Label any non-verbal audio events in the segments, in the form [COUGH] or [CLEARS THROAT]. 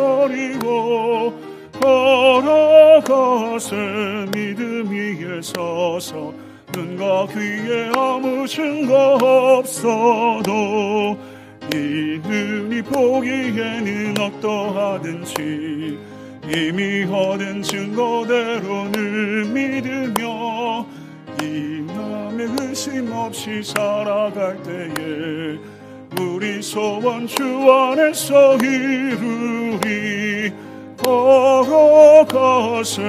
버리고 걸어가세 믿음 위에 서서 눈과 귀에 아무 증거 없어도 이 눈이 보기에는 어떠하든지 이미 얻은 증거대로 늘 믿으며 이 남의 의심 없이 살아갈 때에 우리 소원 주 안에서 이루리 걸어가세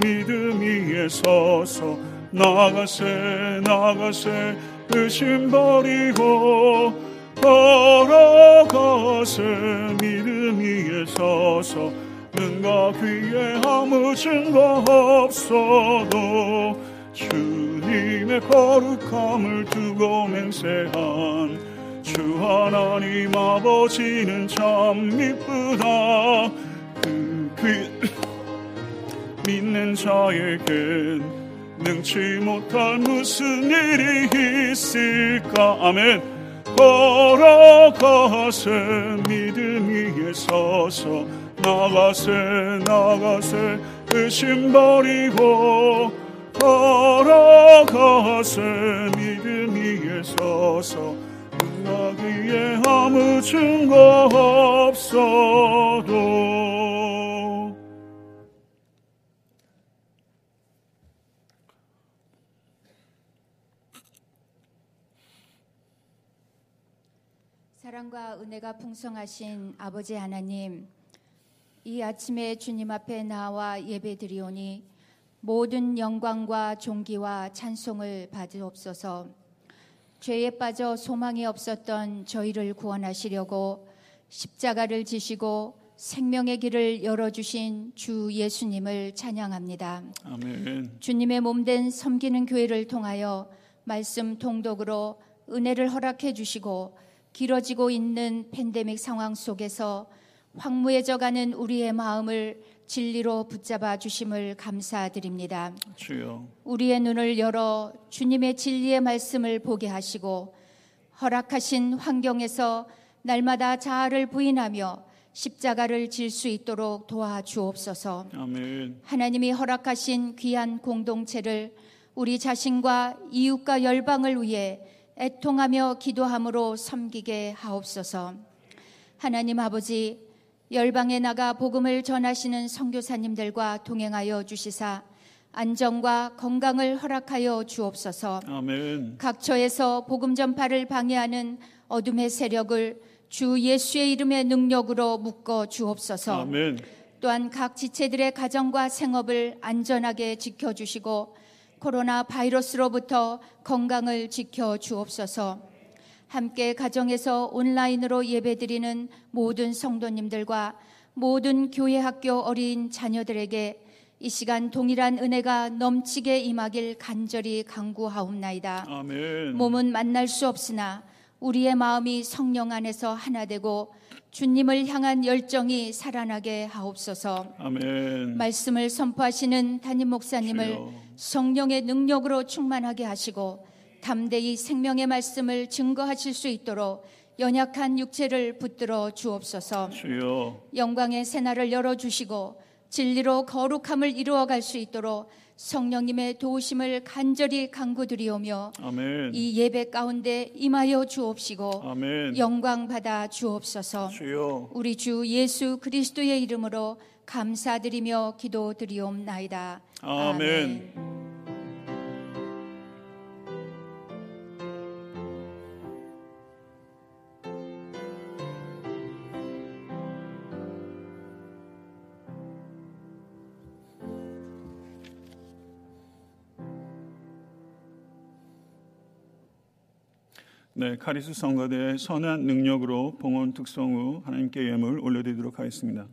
믿음 위에 서서 나가세 나가세 의심 버리고 걸어가세 믿음 위에 서서 눈과 귀에 아무 증거 없어도 주님의 거룩함을 두고 맹세한 주 하나님 아버지는 참 미쁘다. 그 귀, 믿는 자에겐 능치 못할 무슨 일이 있을까? 아멘. 걸어가세 믿음 위에 서서 나가세 나가세 의심 버리고 걸어가세 믿음 위에 서서 나기에 아무 증거 없어도 사랑과 은혜가 풍성하신 아버지 하나님, 이 아침에 주님 앞에 나와 예배드리오니 모든 영광과 존귀와 찬송을 받으옵소서. 죄에 빠져 소망이 없었던 저희를 구원하시려고 십자가를 지시고 생명의 길을 열어주신 주 예수님을 찬양합니다. 아멘 주님의 몸된 섬기는 교회를 통하여 말씀 통독으로 은혜를 허락해 주시고 길어지고 있는 팬데믹 상황 속에서 황무해져가는 우리의 마음을 진리로 붙잡아 주심을 감사드립니다. 주여 우리의 눈을 열어 주님의 진리의 말씀을 보게 하시고 허락하신 환경에서 날마다 자아를 부인하며 십자가를 질 수 있도록 도와주옵소서. 아멘 하나님이 허락하신 귀한 공동체를 우리 자신과 이웃과 열방을 위해 애통하며 기도함으로 섬기게 하옵소서. 하나님 아버지 열방에 나가 복음을 전하시는 선교사님들과 동행하여 주시사 안정과 건강을 허락하여 주옵소서. 아멘 각처에서 복음 전파를 방해하는 어둠의 세력을 주 예수의 이름의 능력으로 묶어 주옵소서. 아멘 또한 각 지체들의 가정과 생업을 안전하게 지켜 주시고 코로나 바이러스로부터 건강을 지켜 주옵소서. 함께 가정에서 온라인으로 예배드리는 모든 성도님들과 모든 교회 학교 어린 자녀들에게 이 시간 동일한 은혜가 넘치게 임하길 간절히 간구하옵나이다. 아멘 몸은 만날 수 없으나 우리의 마음이 성령 안에서 하나 되고 주님을 향한 열정이 살아나게 하옵소서. 아멘 말씀을 선포하시는 담임 목사님을 주여. 성령의 능력으로 충만하게 하시고 담대히 생명의 말씀을 증거하실 수 있도록 연약한 육체를 붙들어 주옵소서. 주여 영광의 새날을 열어 주시고 진리로 거룩함을 이루어 갈 수 있도록 성령님의 도우심을 간절히 간구드리오며 아멘 이 예배 가운데 임하여 주옵시고 아멘 영광 받아 주옵소서. 주여 우리 주 예수 그리스도의 이름으로 감사드리며 기도드리옵나이다. 아멘. 네, 카리스 성가대의 선한 능력으로 봉헌 특성 후 하나님께 예물 올려드리도록 하겠습니다.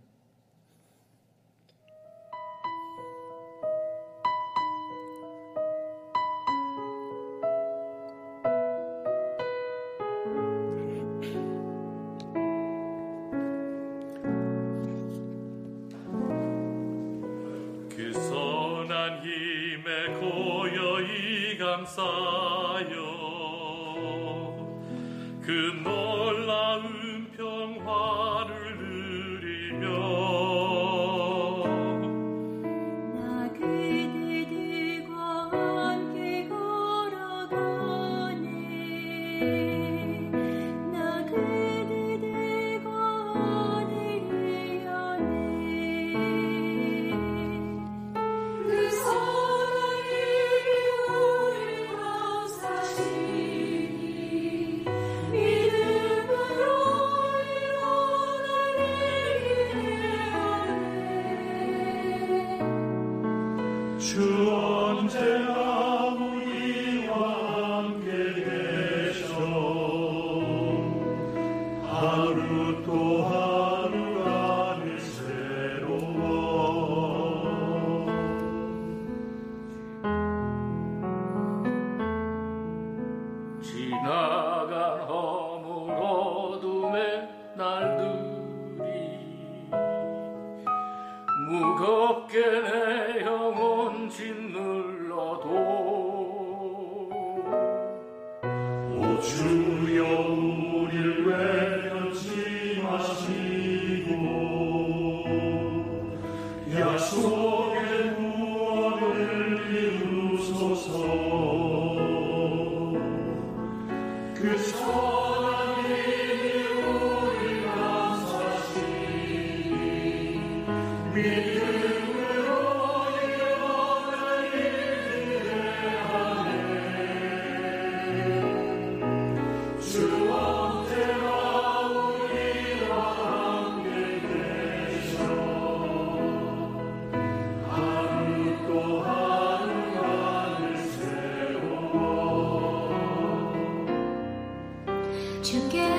주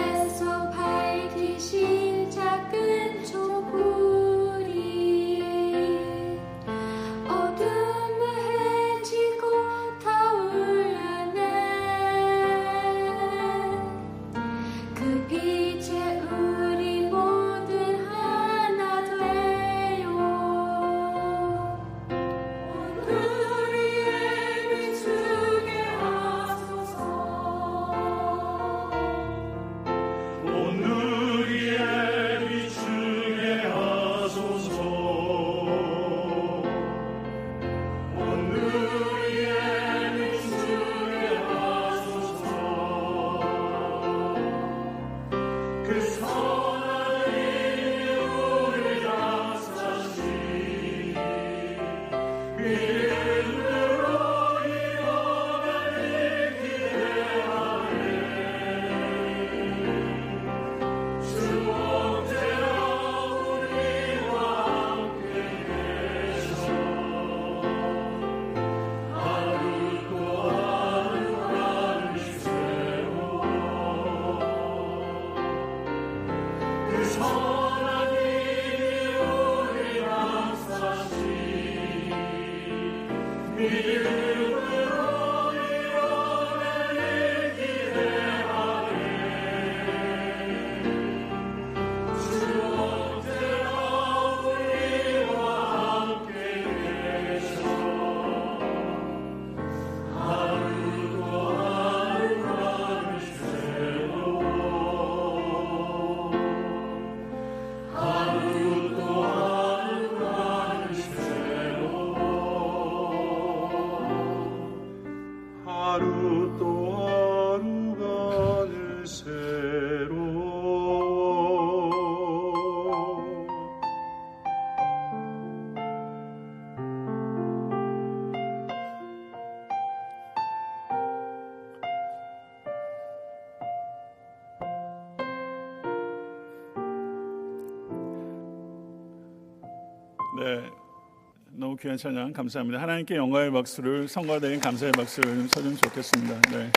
귀한 찬양 감사합니다. 하나님께 영광의 박수를 성과된 감사의 박수를 쳐주면 좋겠습니다. 네.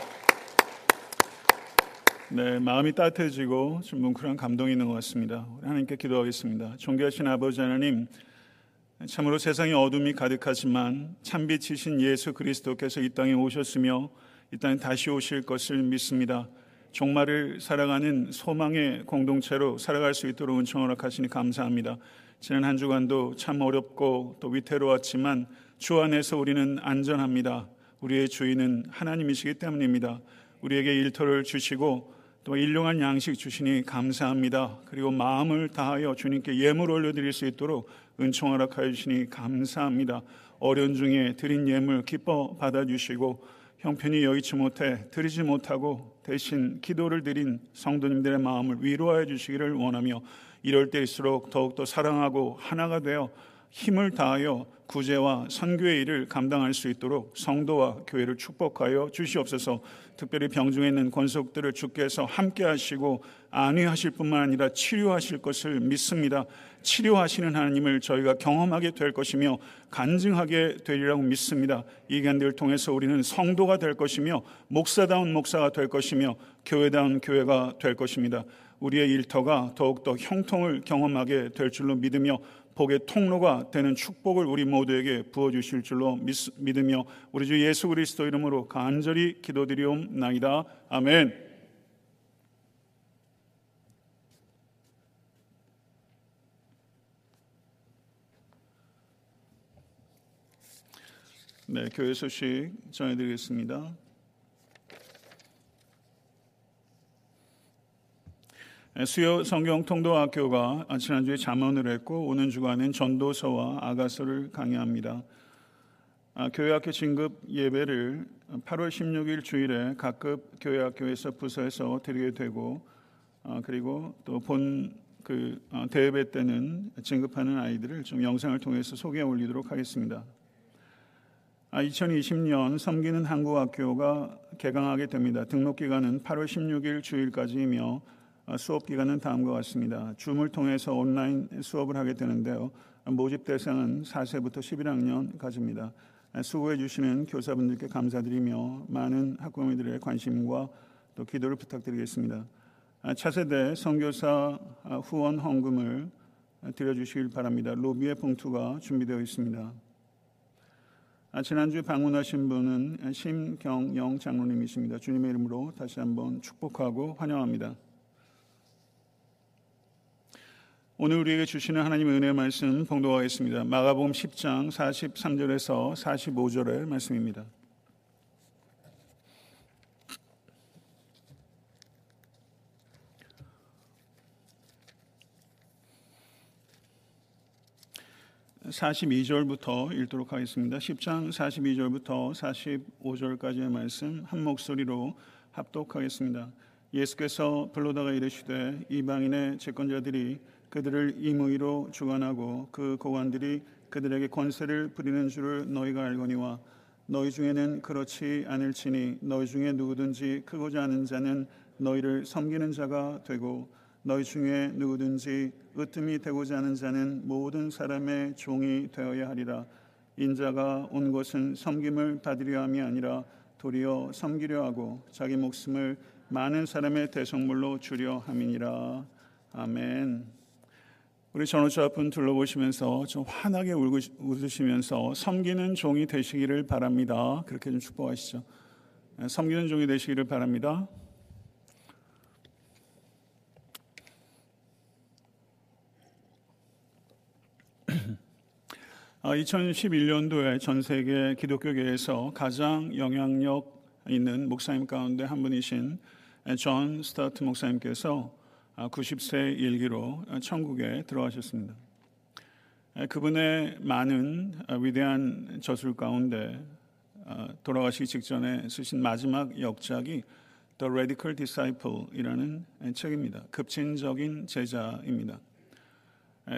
네, 마음이 따뜻해지고 좀 뭉클한 감동이 있는 것 같습니다. 하나님께 기도하겠습니다. 존귀하신 아버지 하나님, 참으로 세상에 어둠이 가득하지만 참빛이신 예수 그리스도께서 이 땅에 오셨으며 이 땅에 다시 오실 것을 믿습니다. 종말을 살아가는 소망의 공동체로 살아갈 수 있도록 은총 허락하시니 감사합니다. 지난 한 주간도 참 어렵고 또 위태로웠지만 주 안에서 우리는 안전합니다. 우리의 주인은 하나님이시기 때문입니다. 우리에게 일터를 주시고 또 일용할 양식 주시니 감사합니다. 그리고 마음을 다하여 주님께 예물 올려드릴 수 있도록 은총 허락하여 주시니 감사합니다. 어려운 중에 드린 예물 기뻐 받아주시고 형편이 여의치 못해 드리지 못하고 대신 기도를 드린 성도님들의 마음을 위로하여 주시기를 원하며 이럴 때일수록 더욱더 사랑하고 하나가 되어 힘을 다하여 구제와 선교의 일을 감당할 수 있도록 성도와 교회를 축복하여 주시옵소서. 특별히 병중에 있는 권속들을 주께서 함께 하시고 안위하실 뿐만 아니라 치료하실 것을 믿습니다. 치료하시는 하나님을 저희가 경험하게 될 것이며 간증하게 되리라고 믿습니다. 이 견디를 통해서 우리는 성도가 될 것이며 목사다운 목사가 될 것이며 교회다운 교회가 될 것입니다. 우리의 일터가 더욱더 형통을 경험하게 될 줄로 믿으며 복의 통로가 되는 축복을 우리 모두에게 부어 주실 줄로 믿, 으며 우리 주 예수 그리스도 이름으로 간절히 기도드리옵나이다. 아멘. 네, 교회 소식 전해드리겠습니다. 수요 성경 통도학교가 지난주에 잠언을 했고 오는 주간은 전도서와 아가서를 강의합니다. 아, 교회학교 진급 예배를 8월 16일 주일에 각급 교회학교에서 부서에서 드리게 되고 아, 그리고 또 본그 어, 대예배 때는 진급하는 아이들을 좀 영상을 통해서 소개해 올리도록 하겠습니다. 2020년 아, 섬기는 한국학교가 개강하게 됩니다. 등록 기간은 8월 16일 주일까지이며 아, 수업 기간은 다음과 같습니다. 줌을 통해서 온라인 수업을 하게 되는데요. 모집 대상은 4세부터 11학년까지입니다. 아, 수고해 주시는 교사분들께 감사드리며 많은 학부모들의 관심과 또 기도를 부탁드리겠습니다. 아, 차세대 선교사 후원 헌금을 드려주시길 바랍니다. 로비의 봉투가 준비되어 있습니다. 지난주 방문하신 분은 심경영 장로님이십니다. 주님의 이름으로 다시 한번 축복하고 환영합니다. 오늘 우리에게 주시는 하나님의 은혜 말씀 봉독하겠습니다. 마가복음 10장 43절에서 45절의 말씀입니다. (42절부터) 읽도록 하겠습니다 (10장) (42절부터) (45절까지의 말씀 한 목소리로 합독하겠습니다 예수께서 불러다가 이르시되 이방인의 채권자들이 그들을 임의로 주관하고 그 고관들이 그들에게 권세를 부리는 줄을 너희가 알거니와 너희 중에는 그렇지 않을지니 너희 중에 누구든지 크고자 하는 자는 너희를 섬기는 자가 되고 너희 중에 누구든지 으뜸이 되고자 하는 자는 모든 사람의 종이 되어야 하리라 인자가 온 것은 섬김을 받으려 함이 아니라 도리어 섬기려 하고 자기 목숨을 많은 사람의 대성물로 주려 함이니라 아멘. 우리 전우자 앞분 둘러보시면서 좀 환하게 웃으시면서 섬기는 종이 되시기를 바랍니다. 그렇게 좀 축복하시죠. 네, 섬기는 종이 되시기를 바랍니다. 2011년도에 [CLEARS THROAT] 아, 전 세계 기독교계에서 가장 영향력 있는 목사님 가운데 한 분이신 존 스토트 목사님께서 90세 아, 일기로 천국에 들어가셨습니다. 그분의 많은 아, 위대한 저술 가운데 아, 돌아가시기 직전에 쓰신 마지막 역작이 The Radical Disciple이라는 책입니다. 급진적인 제자입니다.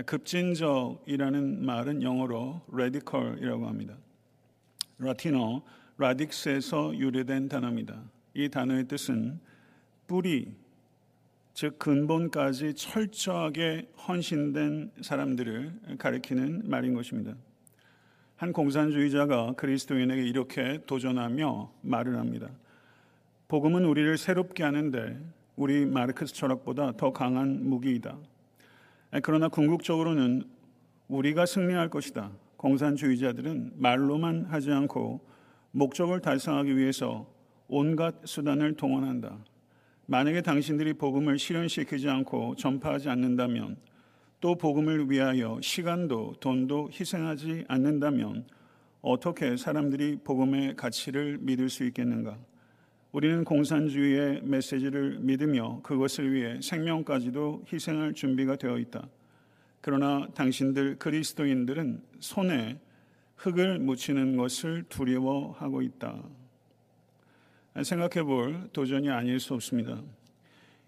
급진적이라는 말은 영어로 radical이라고 합니다. 라틴어 radix에서 유래된 단어입니다. 이 단어의 뜻은 뿌리, 즉 근본까지 철저하게 헌신된 사람들을 가리키는 말인 것입니다. 한 공산주의자가 그리스도인에게 이렇게 도전하며 말을 합니다. 복음은 우리를 새롭게 하는데 우리 마르크스 철학보다 더 강한 무기이다. 그러나 궁극적으로는 우리가 승리할 것이다. 공산주의자들은 말로만 하지 않고 목적을 달성하기 위해서 온갖 수단을 동원한다. 만약에 당신들이 복음을 실현시키지 않고 전파하지 않는다면 또 복음을 위하여 시간도 돈도 희생하지 않는다면 어떻게 사람들이 복음의 가치를 믿을 수 있겠는가? 우리는 공산주의의 메시지를 믿으며 그것을 위해 생명까지도 희생할 준비가 되어 있다. 그러나 당신들 그리스도인들은 손에 흙을 묻히는 것을 두려워하고 있다. 생각해 볼 도전이 아닐 수 없습니다.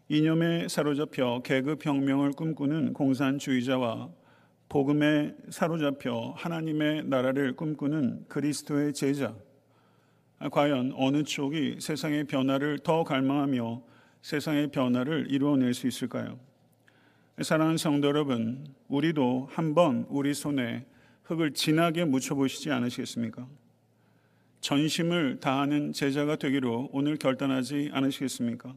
이념에 사로잡혀 계급혁명을 꿈꾸는 공산주의자와 복음에 사로잡혀 하나님의 나라를 꿈꾸는 그리스도의 제자. 과연 어느 쪽이 세상의 변화를 더 갈망하며 세상의 변화를 이루어낼 수 있을까요? 사랑하는 성도 여러분, 우리도 한번 우리 손에 흙을 진하게 묻혀보시지 않으시겠습니까? 전심을 다하는 제자가 되기로 오늘 결단하지 않으시겠습니까?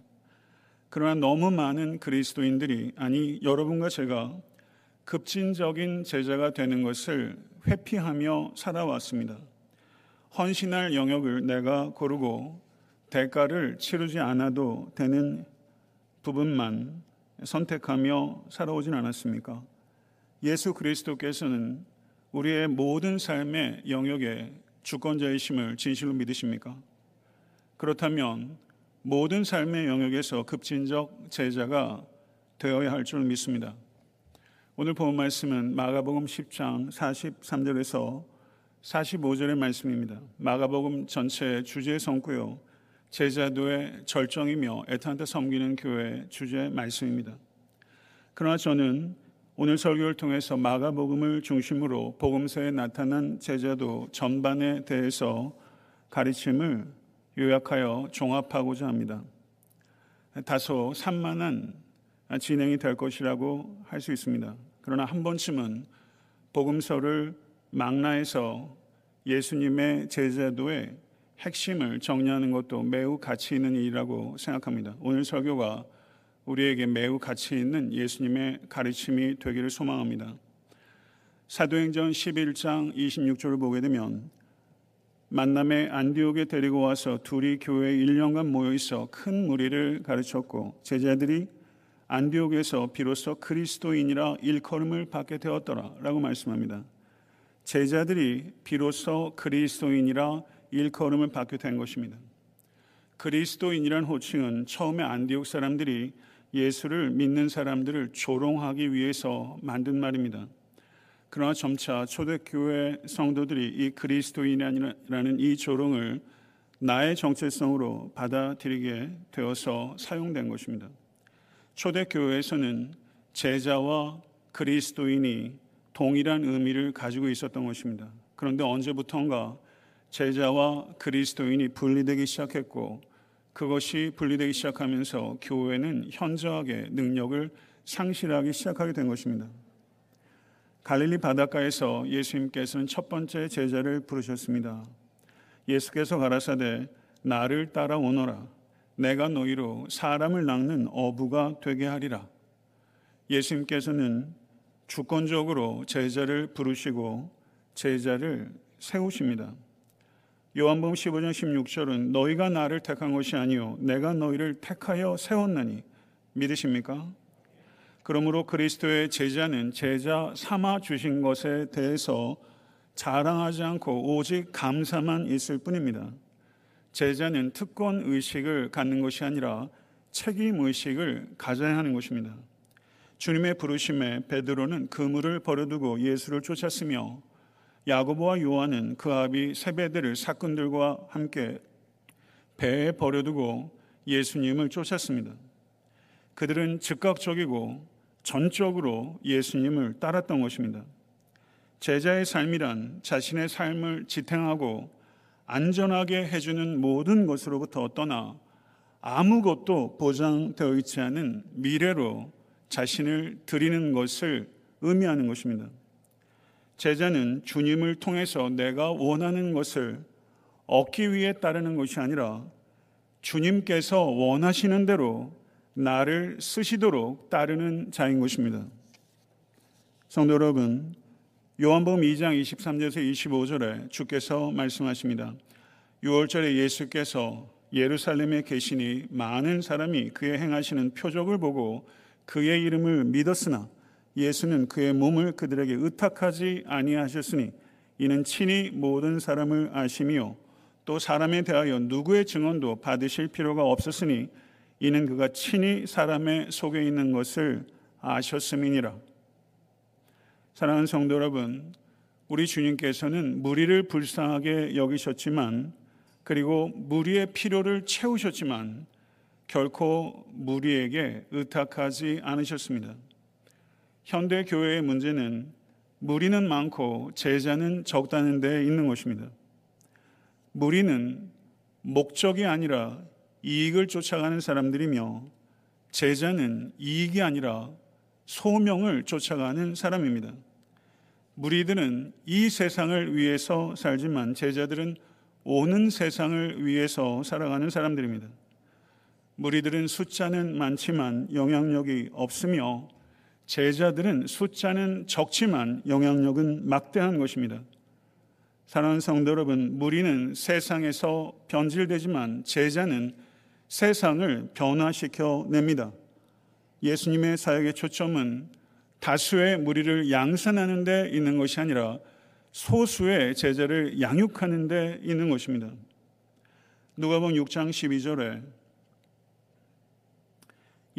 그러나 너무 많은 그리스도인들이, 아니, 여러분과 제가 급진적인 제자가 되는 것을 회피하며 살아왔습니다. 헌신할 영역을 내가 고르고 대가를 치르지 않아도 되는 부분만 선택하며 살아오진 않았습니까? 예수 그리스도께서는 우리의 모든 삶의 영역에 주권자이심을 진실로 믿으십니까? 그렇다면 모든 삶의 영역에서 급진적 제자가 되어야 할 줄 믿습니다. 오늘 본 말씀은 마가복음 10장 43절에서 45절의 말씀입니다. 마가복음 전체 주제의 성구요. 제자도의 절정이며 애타한테 섬기는 교회 주제 말씀입니다. 그러나 저는 오늘 설교를 통해서 마가복음을 중심으로 복음서에 나타난 제자도 전반에 대해서 가르침을 요약하여 종합하고자 합니다. 다소 산만한 진행이 될 것이라고 할 수 있습니다. 그러나 한 번쯤은 복음서를 망라해서 예수님의 제자도의 핵심을 정리하는 것도 매우 가치 있는 일이라고 생각합니다. 오늘 설교가 우리에게 매우 가치 있는 예수님의 가르침이 되기를 소망합니다. 사도행전 11장 26절을 보게 되면 만남에 안디옥에 데리고 와서 둘이 교회에 1년간 모여 있어 큰 무리를 가르쳤고 제자들이 안디옥에서 비로소 그리스도인이라 일컬음을 받게 되었더라라고 말씀합니다. 제자들이 비로소 그리스도인이라 일컬음을 받게 된 것입니다. 그리스도인이란 호칭은 처음에 안디옥 사람들이 예수를 믿는 사람들을 조롱하기 위해서 만든 말입니다. 그러나 점차 초대교회 성도들이 이 그리스도인이라는 이 조롱을 나의 정체성으로 받아들이게 되어서 사용된 것입니다. 초대교회에서는 제자와 그리스도인이 동일한 의미를 가지고 있었던 것입니다. 그런데 언제부턴가 제자와 그리스도인이 분리되기 시작했고 그것이 분리되기 시작하면서 교회는 현저하게 능력을 상실하기 시작하게 된 것입니다. 갈릴리 바닷가에서 예수님께서는 첫 번째 제자를 부르셨습니다. 예수께서 가라사대 나를 따라오너라 내가 너희로 사람을 낚는 어부가 되게 하리라. 예수님께서는 주권적으로 제자를 부르시고 제자를 세우십니다. 요한복음 15장 16절은 너희가 나를 택한 것이 아니요 내가 너희를 택하여 세웠나니 믿으십니까? 그러므로 그리스도의 제자는 제자 삼아 주신 것에 대해서 자랑하지 않고 오직 감사만 있을 뿐입니다. 제자는 특권 의식을 갖는 것이 아니라 책임 의식을 가져야 하는 것입니다. 주님의 부르심에 베드로는 그물을 버려두고 예수를 쫓았으며 야고보와 요한은 그 아비 세베대를 사건들과 함께 배에 버려두고 예수님을 쫓았습니다. 그들은 즉각적이고 전적으로 예수님을 따랐던 것입니다. 제자의 삶이란 자신의 삶을 지탱하고 안전하게 해주는 모든 것으로부터 떠나 아무것도 보장되어 있지 않은 미래로 자신을 드리는 것을 의미하는 것입니다. 제자는 주님을 통해서 내가 원하는 것을 얻기 위해 따르는 것이 아니라 주님께서 원하시는 대로 나를 쓰시도록 따르는 자인 것입니다. 성도 여러분, 요한복음 2장 23절에서 25절에 주께서 말씀하십니다. 6월절에 예수께서 예루살렘에 계시니 많은 사람이 그의 행하시는 표적을 보고 그의 이름을 믿었으나 예수는 그의 몸을 그들에게 의탁하지 아니하셨으니 이는 친히 모든 사람을 아심이요 또 사람에 대하여 누구의 증언도 받으실 필요가 없었으니 이는 그가 친히 사람의 속에 있는 것을 아셨음이니라. 사랑하는 성도 여러분, 우리 주님께서는 무리를 불쌍하게 여기셨지만 그리고 무리의 필요를 채우셨지만 결코 무리에게 의탁하지 않으셨습니다. 현대 교회의 문제는 무리는 많고 제자는 적다는 데 있는 것입니다. 무리는 목적이 아니라 이익을 쫓아가는 사람들이며 제자는 이익이 아니라 소명을 쫓아가는 사람입니다. 무리들은 이 세상을 위해서 살지만 제자들은 오는 세상을 위해서 살아가는 사람들입니다. 무리들은 숫자는 많지만 영향력이 없으며 제자들은 숫자는 적지만 영향력은 막대한 것입니다. 사랑하는 성도 여러분, 무리는 세상에서 변질되지만 제자는 세상을 변화시켜 냅니다. 예수님의 사역의 초점은 다수의 무리를 양산하는 데 있는 것이 아니라 소수의 제자를 양육하는 데 있는 것입니다. 누가복음 6장 12절에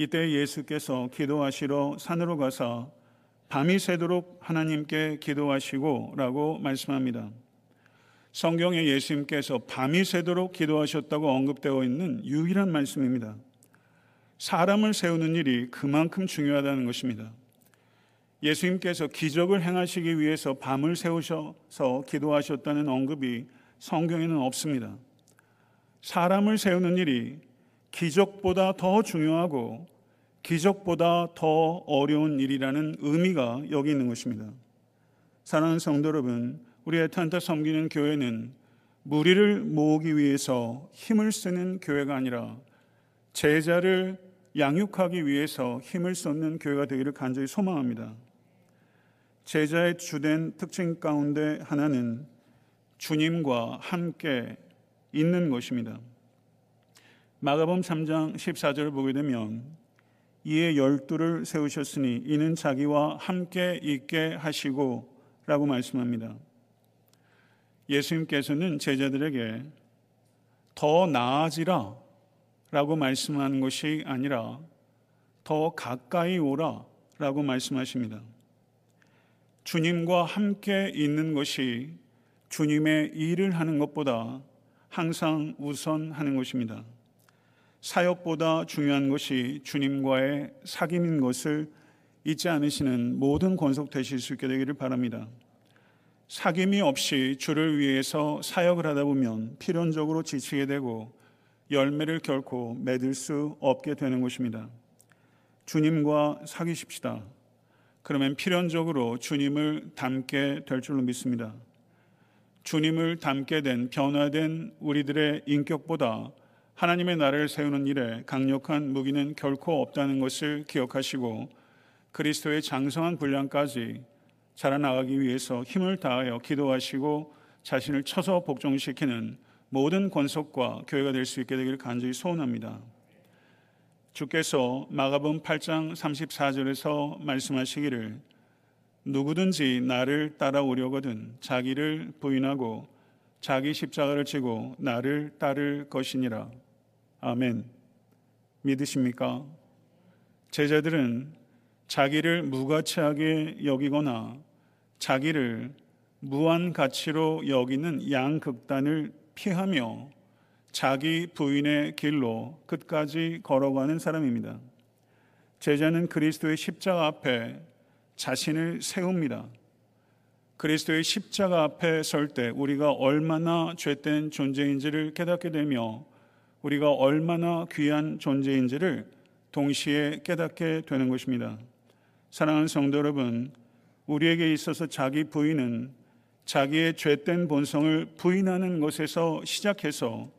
이때 예수께서 기도하시러 산으로 가사 밤이 새도록 하나님께 기도하시고 라고 말씀합니다. 성경에 예수님께서 밤이 새도록 기도하셨다고 언급되어 있는 유일한 말씀입니다. 사람을 세우는 일이 그만큼 중요하다는 것입니다. 예수님께서 기적을 행하시기 위해서 밤을 세우셔서 기도하셨다는 언급이 성경에는 없습니다. 사람을 세우는 일이 기적보다 더 중요하고 기적보다 더 어려운 일이라는 의미가 여기 있는 것입니다. 사랑하는 성도 여러분, 우리 에탄타 섬기는 교회는 무리를 모으기 위해서 힘을 쓰는 교회가 아니라 제자를 양육하기 위해서 힘을 쏟는 교회가 되기를 간절히 소망합니다. 제자의 주된 특징 가운데 하나는 주님과 함께 있는 것입니다. 마가범 3장 14절을 보게 되면 이에 열두를 세우셨으니 이는 자기와 함께 있게 하시고 라고 말씀합니다. 예수님께서는 제자들에게 더 나아지라 라고 말씀하는 것이 아니라 더 가까이 오라 라고 말씀하십니다. 주님과 함께 있는 것이 주님의 일을 하는 것보다 항상 우선하는 것입니다. 사역보다 중요한 것이 주님과의 사귐인 것을 잊지 않으시는 모든 권속 되실 수 있게 되기를 바랍니다. 사귐이 없이 주를 위해서 사역을 하다 보면 필연적으로 지치게 되고 열매를 결코 맺을 수 없게 되는 것입니다. 주님과 사귀십시다. 그러면 필연적으로 주님을 닮게 될 줄로 믿습니다. 주님을 닮게 된 변화된 우리들의 인격보다 하나님의 나라를 세우는 일에 강력한 무기는 결코 없다는 것을 기억하시고 그리스도의 장성한 분량까지 자라나가기 위해서 힘을 다하여 기도하시고 자신을 쳐서 복종시키는 모든 권속과 교회가 될 수 있게 되기를 간절히 소원합니다. 주께서 마가복음 8장 34절에서 말씀하시기를 누구든지 나를 따라오려거든 자기를 부인하고 자기 십자가를 지고 나를 따를 것이니라. 아멘. 믿으십니까? 제자들은 자기를 무가치하게 여기거나 자기를 무한 가치로 여기는 양극단을 피하며 자기 부인의 길로 끝까지 걸어가는 사람입니다. 제자는 그리스도의 십자가 앞에 자신을 세웁니다. 그리스도의 십자가 앞에 설 때 우리가 얼마나 죄된 존재인지를 깨닫게 되며 우리가 얼마나 귀한 존재인지를 동시에 깨닫게 되는 것입니다. 사랑하는 성도 여러분, 우리에게 있어서 자기 부인은 자기의 죄된 본성을 부인하는 것에서 시작해서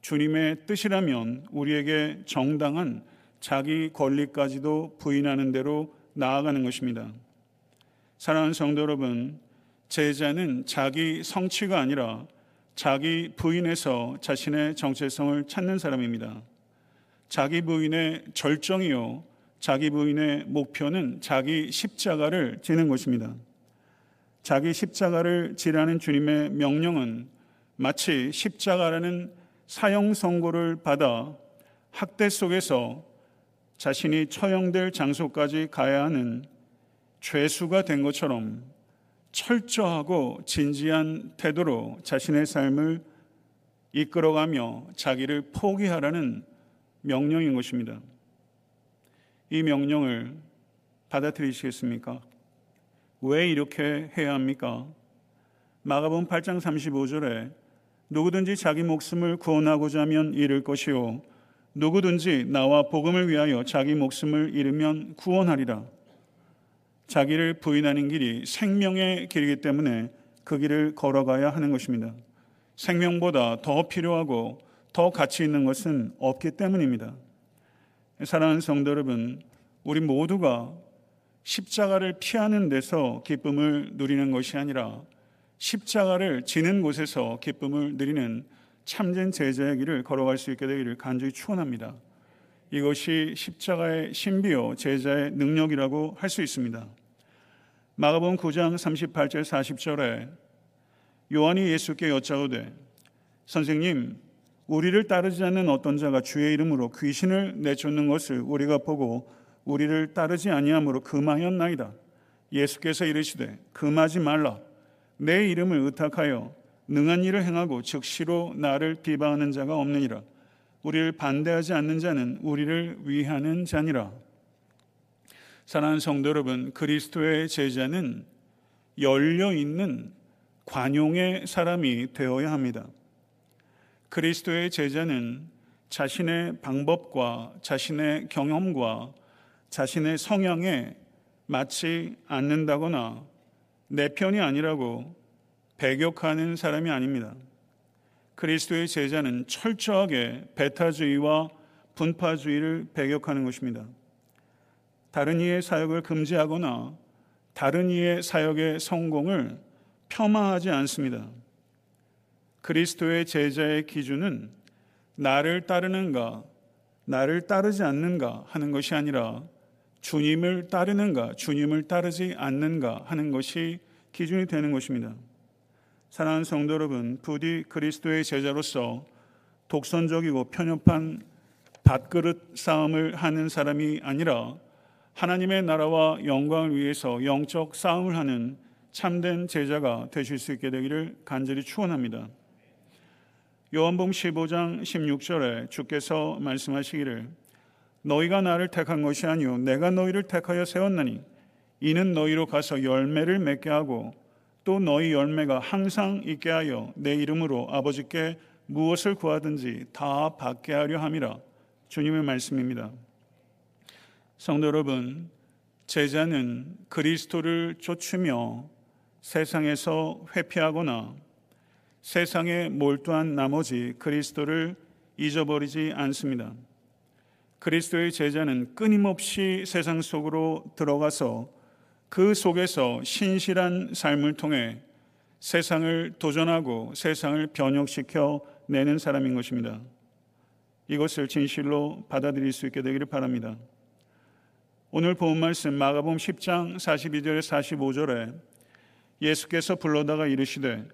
주님의 뜻이라면 우리에게 정당한 자기 권리까지도 부인하는 대로 나아가는 것입니다. 사랑하는 성도 여러분, 제자는 자기 성취가 아니라 자기 부인에서 자신의 정체성을 찾는 사람입니다. 자기 부인의 절정이요. 자기 부인의 목표는 자기 십자가를 지는 것입니다. 자기 십자가를 지라는 주님의 명령은 마치 십자가라는 사형 선고를 받아 학대 속에서 자신이 처형될 장소까지 가야 하는 죄수가 된 것처럼 철저하고 진지한 태도로 자신의 삶을 이끌어가며 자기를 포기하라는 명령인 것입니다. 이 명령을 받아들이시겠습니까? 왜 이렇게 해야 합니까? 마가복음 8장 35절에 누구든지 자기 목숨을 구원하고자 하면 잃을 것이요 누구든지 나와 복음을 위하여 자기 목숨을 잃으면 구원하리라. 자기를 부인하는 길이 생명의 길이기 때문에 그 길을 걸어가야 하는 것입니다. 생명보다 더 필요하고 더 가치 있는 것은 없기 때문입니다. 사랑하는 성도 여러분, 우리 모두가 십자가를 피하는 데서 기쁨을 누리는 것이 아니라 십자가를 지는 곳에서 기쁨을 누리는 참된 제자의 길을 걸어갈 수 있게 되기를 간절히 축원합니다. 이것이 십자가의 신비요 제자의 능력이라고 할 수 있습니다. 마가복음 9장 38절 40절에 요한이 예수께 여짜오되 선생님 우리를 따르지 않는 어떤 자가 주의 이름으로 귀신을 내쫓는 것을 우리가 보고 우리를 따르지 아니함으로 금하였나이다. 예수께서 이르시되 금하지 말라. 내 이름을 의탁하여 능한 일을 행하고 즉시로 나를 비방하는 자가 없느니라. 우리를 반대하지 않는 자는 우리를 위하는 자니라. 사랑하는 성도 여러분, 그리스도의 제자는 열려 있는 관용의 사람이 되어야 합니다. 그리스도의 제자는 자신의 방법과 자신의 경험과 자신의 성향에 맞지 않는다거나 내 편이 아니라고 배격하는 사람이 아닙니다. 그리스도의 제자는 철저하게 배타주의와 분파주의를 배격하는 것입니다. 다른 이의 사역을 금지하거나 다른 이의 사역의 성공을 폄하하지 않습니다. 그리스도의 제자의 기준은 나를 따르는가, 나를 따르지 않는가 하는 것이 아니라 주님을 따르는가, 주님을 따르지 않는가 하는 것이 기준이 되는 것입니다. 사랑하는 성도 여러분, 부디 그리스도의 제자로서 독선적이고 편협한 밥그릇 싸움을 하는 사람이 아니라 하나님의 나라와 영광을 위해서 영적 싸움을 하는 참된 제자가 되실 수 있게 되기를 간절히 축원합니다. 요한복음 15장 16절에 주께서 말씀하시기를 너희가 나를 택한 것이 아니요 내가 너희를 택하여 세웠나니 이는 너희로 가서 열매를 맺게 하고 또 너희 열매가 항상 있게 하여 내 이름으로 아버지께 무엇을 구하든지 다 받게 하려 함이라 주님의 말씀입니다. 성도 여러분, 제자는 그리스도를 쫓으며 세상에서 회피하거나 세상에 몰두한 나머지 그리스도를 잊어버리지 않습니다. 그리스도의 제자는 끊임없이 세상 속으로 들어가서 그 속에서 신실한 삶을 통해 세상을 도전하고 세상을 변혁시켜 내는 사람인 것입니다. 이것을 진실로 받아들일 수 있게 되기를 바랍니다. 오늘 본 말씀 마가복음 10장 42절에 45절에 예수께서 불러다가 이르시되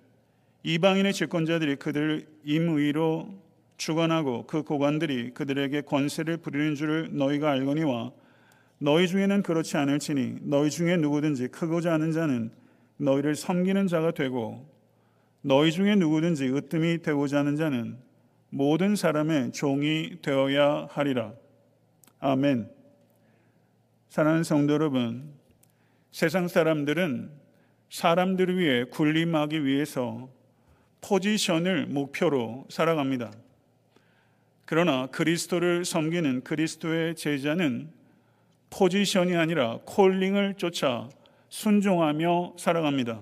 이방인의 집권자들이 그들을 임의로 주관하고 그 고관들이 그들에게 권세를 부리는 줄을 너희가 알거니와 너희 중에는 그렇지 않을지니 너희 중에 누구든지 크고자 하는 자는 너희를 섬기는 자가 되고 너희 중에 누구든지 으뜸이 되고자 하는 자는 모든 사람의 종이 되어야 하리라. 아멘. 사랑하는 성도 여러분, 세상 사람들은 사람들을 위해 군림하기 위해서 포지션을 목표로 살아갑니다. 그러나 그리스도를 섬기는 그리스도의 제자는 포지션이 아니라 콜링을 쫓아 순종하며 살아갑니다.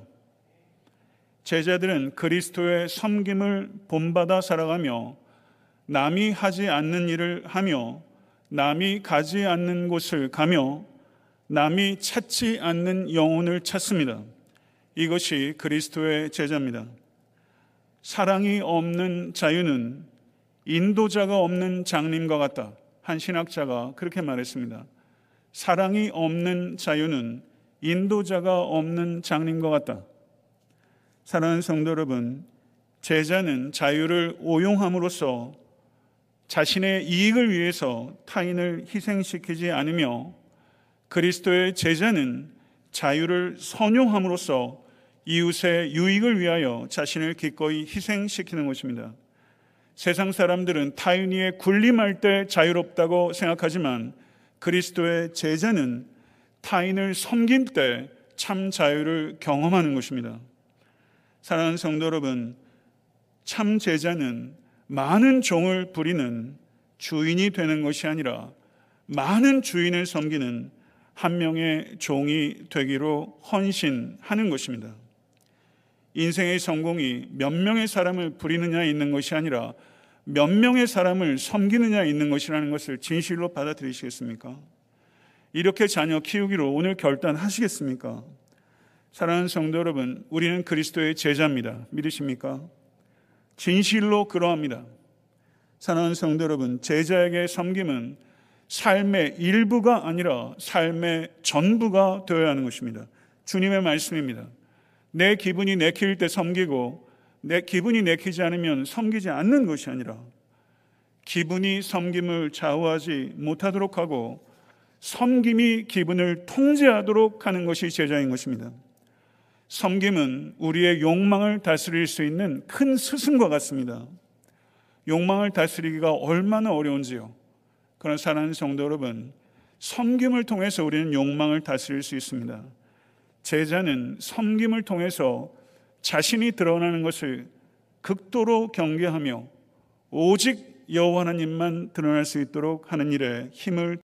제자들은 그리스도의 섬김을 본받아 살아가며 남이 하지 않는 일을 하며 남이 가지 않는 곳을 가며 남이 찾지 않는 영혼을 찾습니다. 이것이 그리스도의 제자입니다. 사랑이 없는 자유는 인도자가 없는 장님과 같다. 한 신학자가 그렇게 말했습니다. 사랑이 없는 자유는 인도자가 없는 장님과 같다. 사랑하는 성도 여러분, 제자는 자유를 오용함으로써 자신의 이익을 위해서 타인을 희생시키지 않으며 그리스도의 제자는 자유를 선용함으로써 이웃의 유익을 위하여 자신을 기꺼이 희생시키는 것입니다. 세상 사람들은 타인 위에 군림할 때 자유롭다고 생각하지만 그리스도의 제자는 타인을 섬길 때 참 자유를 경험하는 것입니다. 사랑하는 성도 여러분, 참 제자는 많은 종을 부리는 주인이 되는 것이 아니라 많은 주인을 섬기는 한 명의 종이 되기로 헌신하는 것입니다. 인생의 성공이 몇 명의 사람을 부리느냐에 있는 것이 아니라 몇 명의 사람을 섬기느냐에 있는 것이라는 것을 진실로 받아들이시겠습니까? 이렇게 자녀 키우기로 오늘 결단하시겠습니까? 사랑하는 성도 여러분, 우리는 그리스도의 제자입니다. 믿으십니까? 진실로 그러합니다. 사랑하는 성도 여러분, 제자에게 섬김은 삶의 일부가 아니라 삶의 전부가 되어야 하는 것입니다. 주님의 말씀입니다. 내 기분이 내킬 때 섬기고 내 기분이 내키지 않으면 섬기지 않는 것이 아니라 기분이 섬김을 좌우하지 못하도록 하고 섬김이 기분을 통제하도록 하는 것이 제자인 것입니다. 섬김은 우리의 욕망을 다스릴 수 있는 큰 스승과 같습니다. 욕망을 다스리기가 얼마나 어려운지요. 그런 사랑하는 성도 여러분, 섬김을 통해서 우리는 욕망을 다스릴 수 있습니다. 제자는 섬김을 통해서 자신이 드러나는 것을 극도로 경계하며 오직 여호와 하나님만 드러날 수 있도록 하는 일에 힘을